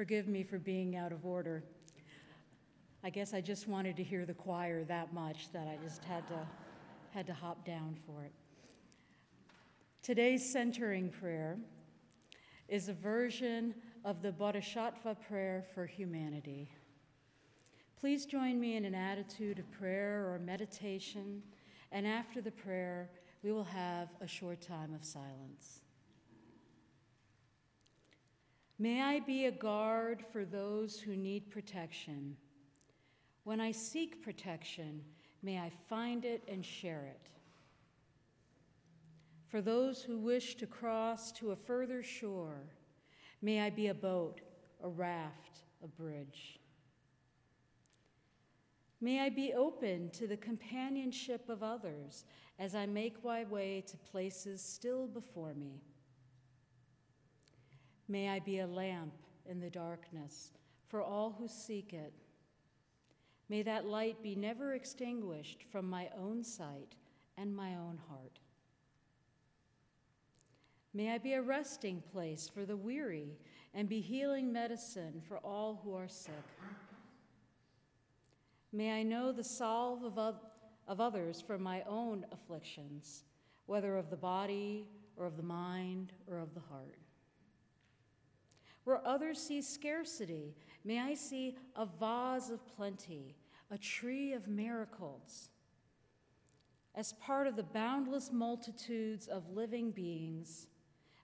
Forgive me for being out of order. I guess I just wanted to hear the choir that much that I just had to, had to hop down for it. Today's centering prayer is a version of the Bodhisattva prayer for humanity. Please join me in an attitude of prayer or meditation, and after the prayer, we will have a short time of silence. May I be a guard for those who need protection. When I seek protection, may I find it and share it. For those who wish to cross to a further shore, may I be a boat, a raft, a bridge. May I be open to the companionship of others as I make my way to places still before me. May I be a lamp in the darkness for all who seek it. May that light be never extinguished from my own sight and my own heart. May I be a resting place for the weary and be healing medicine for all who are sick. May I know the salve of, of others for my own afflictions, whether of the body or of the mind or of the heart. Where others see scarcity, may I see a vase of plenty, a tree of miracles. As part of the boundless multitudes of living beings,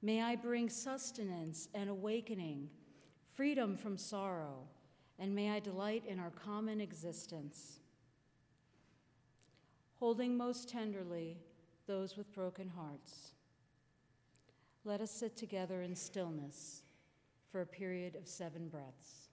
may I bring sustenance and awakening, freedom from sorrow and may I delight in our common existence. Holding most tenderly those with broken hearts, let us sit together in stillness for a period of seven breaths.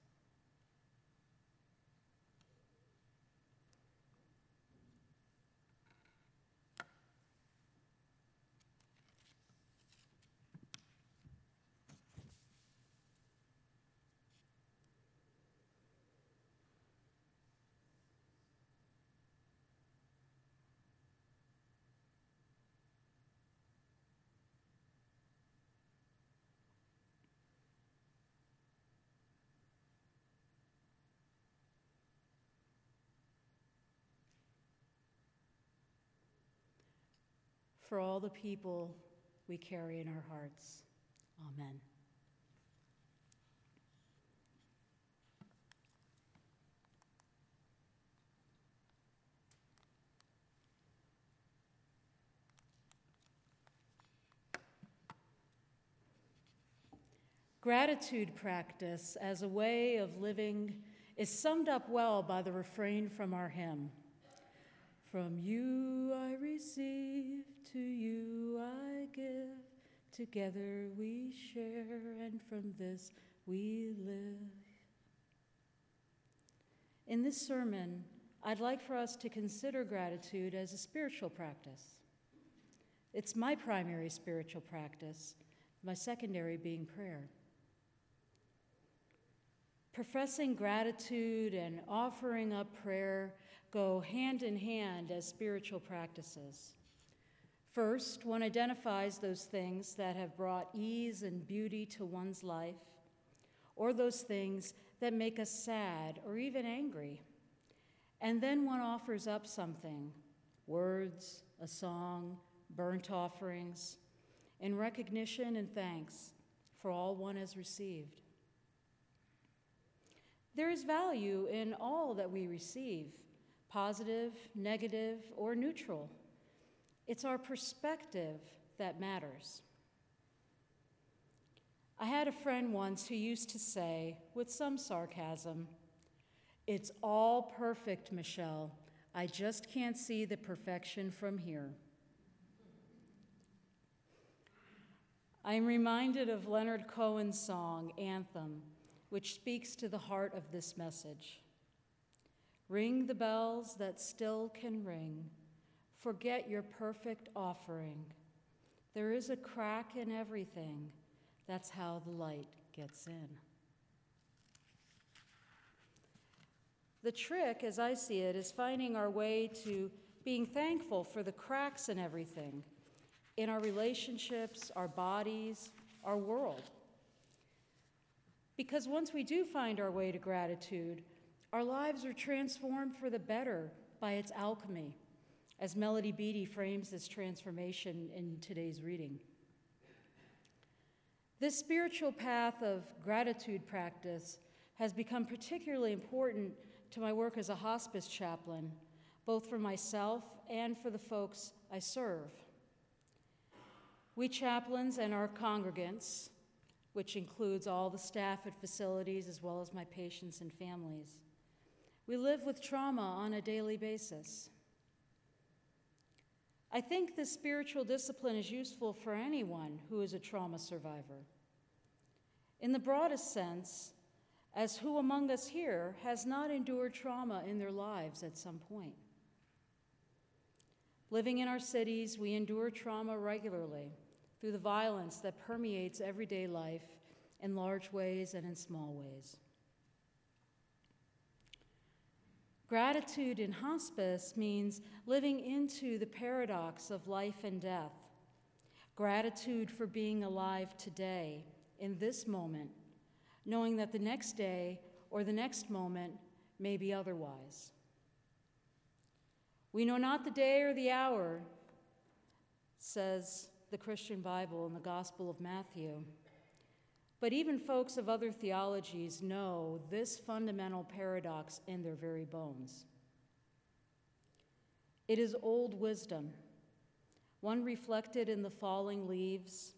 For all the people we carry in our hearts. Amen. Gratitude practice as a way of living is summed up well by the refrain from our hymn. From you Together we share, and from this we live. In this sermon, I'd like for us to consider gratitude as a spiritual practice. It's my primary spiritual practice, my secondary being prayer. Professing gratitude and offering up prayer go hand in hand as spiritual practices. First, one identifies those things that have brought ease and beauty to one's life, or those things that make us sad or even angry. And then one offers up something words, a song, burnt offerings, in recognition and thanks for all one has received. There is value in all that we receive positive, negative, or neutral. It's our perspective that matters. I had a friend once who used to say, with some sarcasm, It's all perfect, Michelle. I just can't see the perfection from here. I'm reminded of Leonard Cohen's song, Anthem, which speaks to the heart of this message. Ring the bells that still can ring. Forget your perfect offering. There is a crack in everything. That's how the light gets in. The trick, as I see it, is finding our way to being thankful for the cracks in everything in our relationships, our bodies, our world. Because once we do find our way to gratitude, our lives are transformed for the better by its alchemy, as Melody Beattie frames this transformation in today's reading. This spiritual path of gratitude practice has become particularly important to my work as a hospice chaplain, both for myself and for the folks I serve. We chaplains and our congregants, which includes all the staff at facilities as well as my patients and families, we live with trauma on a daily basis. I think this spiritual discipline is useful for anyone who is a trauma survivor. In the broadest sense, as who among us here has not endured trauma in their lives at some point? Living in our cities, we endure trauma regularly through the violence that permeates everyday life in large ways and in small ways. Gratitude in hospice means living into the paradox of life and death. Gratitude for being alive today, in this moment, knowing that the next day or the next moment may be otherwise. We know not the day or the hour, says the Christian Bible in the Gospel of Matthew. But even folks of other theologies know this fundamental paradox in their very bones. It is old wisdom, one reflected in the falling leaves,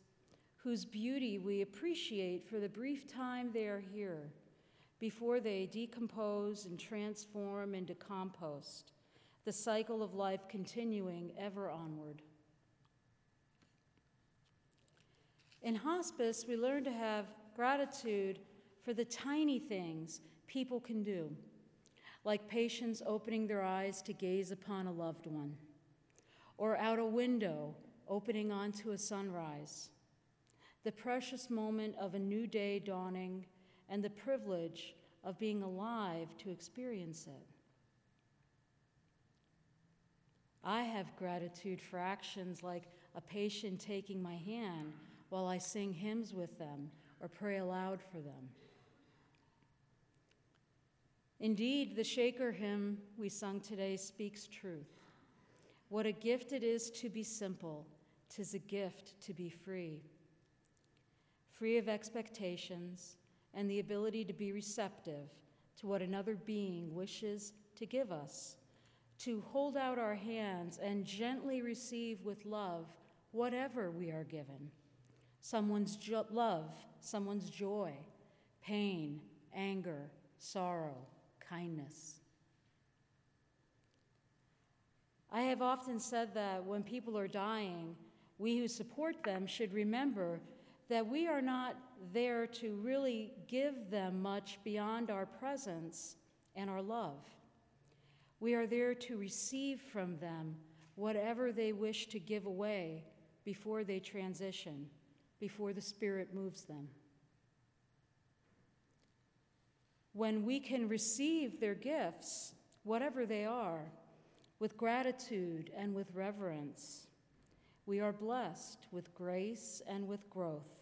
whose beauty we appreciate for the brief time they are here before they decompose and transform into compost, the cycle of life continuing ever onward. In hospice, we learn to have gratitude for the tiny things people can do, like patients opening their eyes to gaze upon a loved one, or out a window opening onto a sunrise the precious moment of a new day dawning, and the privilege of being alive to experience it. I have gratitude for actions like a patient taking my hand while I sing hymns with them or pray aloud for them. Indeed, the Shaker hymn we sung today speaks truth. What a gift it is to be simple, tis a gift to be free free of expectations, and the ability to be receptive to what another being wishes to give us, to hold out our hands and gently receive with love whatever we are given someone's jo- love, someone's joy, pain, anger, sorrow, kindness. I have often said that when people are dying, we who support them should remember that we are not there to really give them much beyond our presence and our love. We are there to receive from them whatever they wish to give away before they transition, before the Spirit moves them. When we can receive their gifts, whatever they are, with gratitude and with reverence, we are blessed with grace and with growth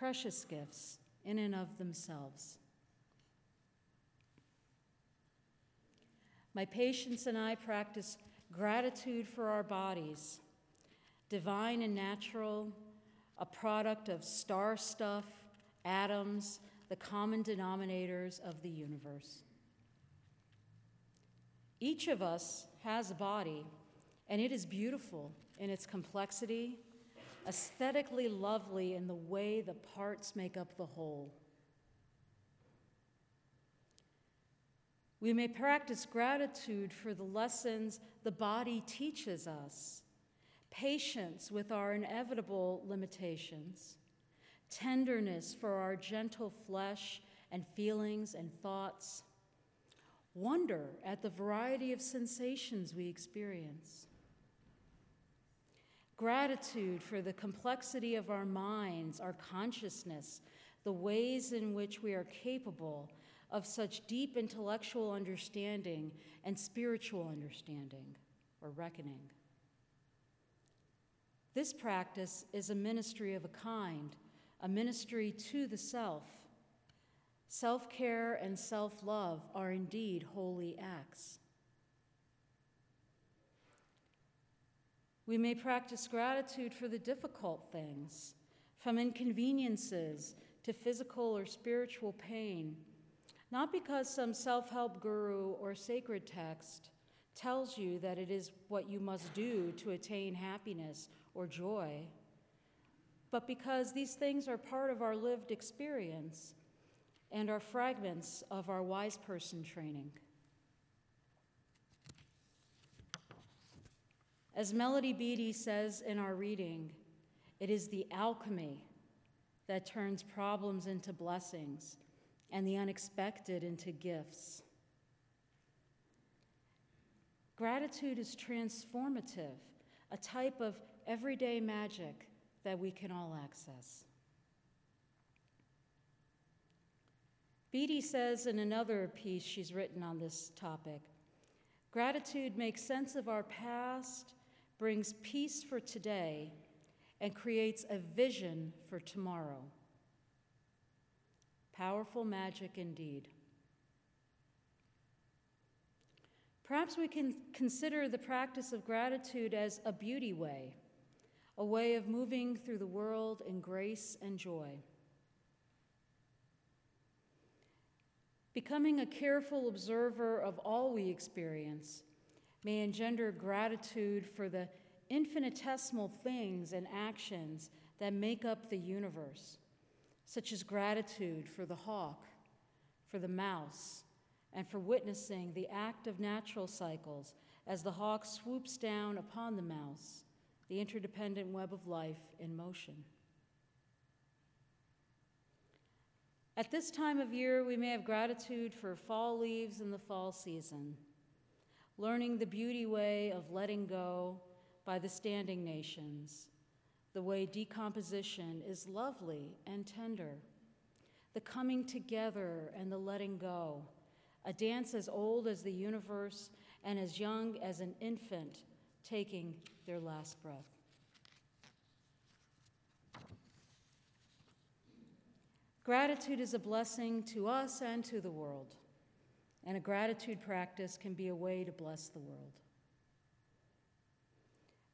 precious gifts in and of themselves. My patients and I practice gratitude for our bodies, divine and natural, a product of star stuff, atoms, the common denominators of the universe. Each of us has a body, and it is beautiful in its complexity aesthetically lovely in the way the parts make up the whole. We may practice gratitude for the lessons the body teaches us, patience with our inevitable limitations, tenderness for our gentle flesh and feelings and thoughts, wonder at the variety of sensations we experience gratitude for the complexity of our minds, our consciousness, the ways in which we are capable of such deep intellectual understanding and spiritual understanding or reckoning. This practice is a ministry of a kind, a ministry to the self, Self care and self love are indeed holy acts. We may practice gratitude for the difficult things, from inconveniences to physical or spiritual pain, not because some self help guru or sacred text tells you that it is what you must do to attain happiness or joy, but because these things are part of our lived experience and are fragments of our wise person training. As Melody Beattie says in our reading, it is the alchemy that turns problems into blessings and the unexpected into gifts. Gratitude is transformative, a type of everyday magic that we can all access. Beattie says in another piece she's written on this topic gratitude makes sense of our past, brings peace for today, and creates a vision for tomorrow. Powerful magic indeed. Perhaps we can consider the practice of gratitude as a beauty way, a way of moving through the world in grace and joy. Becoming a careful observer of all we experience may engender gratitude for the infinitesimal things and actions that make up the universe, such as gratitude for the hawk, for the mouse, and for witnessing the act of natural cycles as the hawk swoops down upon the mouse, the interdependent web of life in motion. At this time of year, we may have gratitude for fall leaves in the fall season, learning the beauty way of letting go by the standing nations, the way decomposition is lovely and tender, the coming together and the letting go, a dance as old as the universe and as young as an infant taking their last breath. Gratitude is a blessing to us and to the world, and a gratitude practice can be a way to bless the world.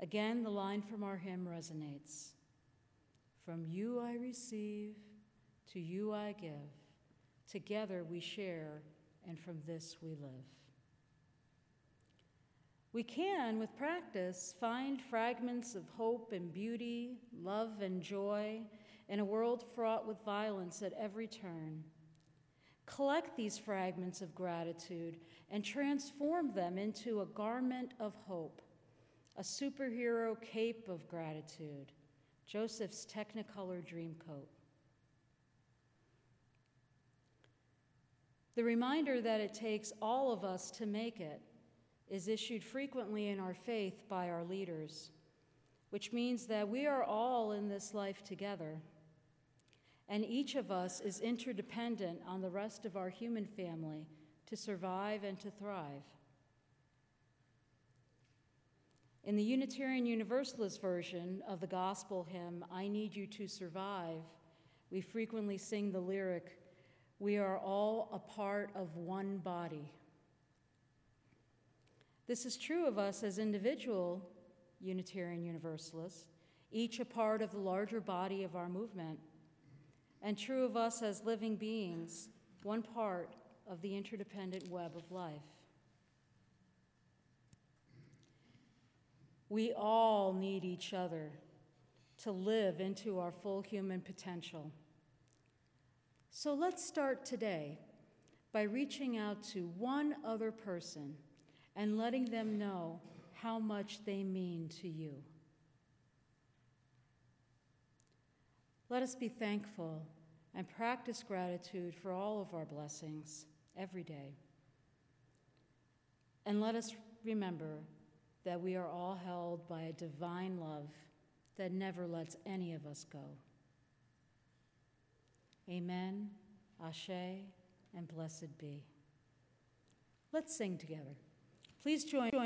Again, the line from our hymn resonates From you I receive, to you I give. Together we share, and from this we live. We can, with practice, find fragments of hope and beauty, love and joy in a world fraught with violence at every turn. Collect these fragments of gratitude and transform them into a garment of hope, a superhero cape of gratitude, Joseph's Technicolor Dreamcoat. The reminder that it takes all of us to make it is issued frequently in our faith by our leaders, which means that we are all in this life together and each of us is interdependent on the rest of our human family to survive and to thrive. In the Unitarian Universalist version of the gospel hymn, I Need You to Survive, we frequently sing the lyric, We are all a part of one body. This is true of us as individual Unitarian Universalists, each a part of the larger body of our movement and true of us as living beings, one part of the interdependent web of life. We all need each other to live into our full human potential. So let's start today by reaching out to one other person and letting them know how much they mean to you. Let us be thankful and practice gratitude for all of our blessings every day. And let us remember that we are all held by a divine love that never lets any of us go. Amen, Ashe, and blessed be. Let's sing together. Please join.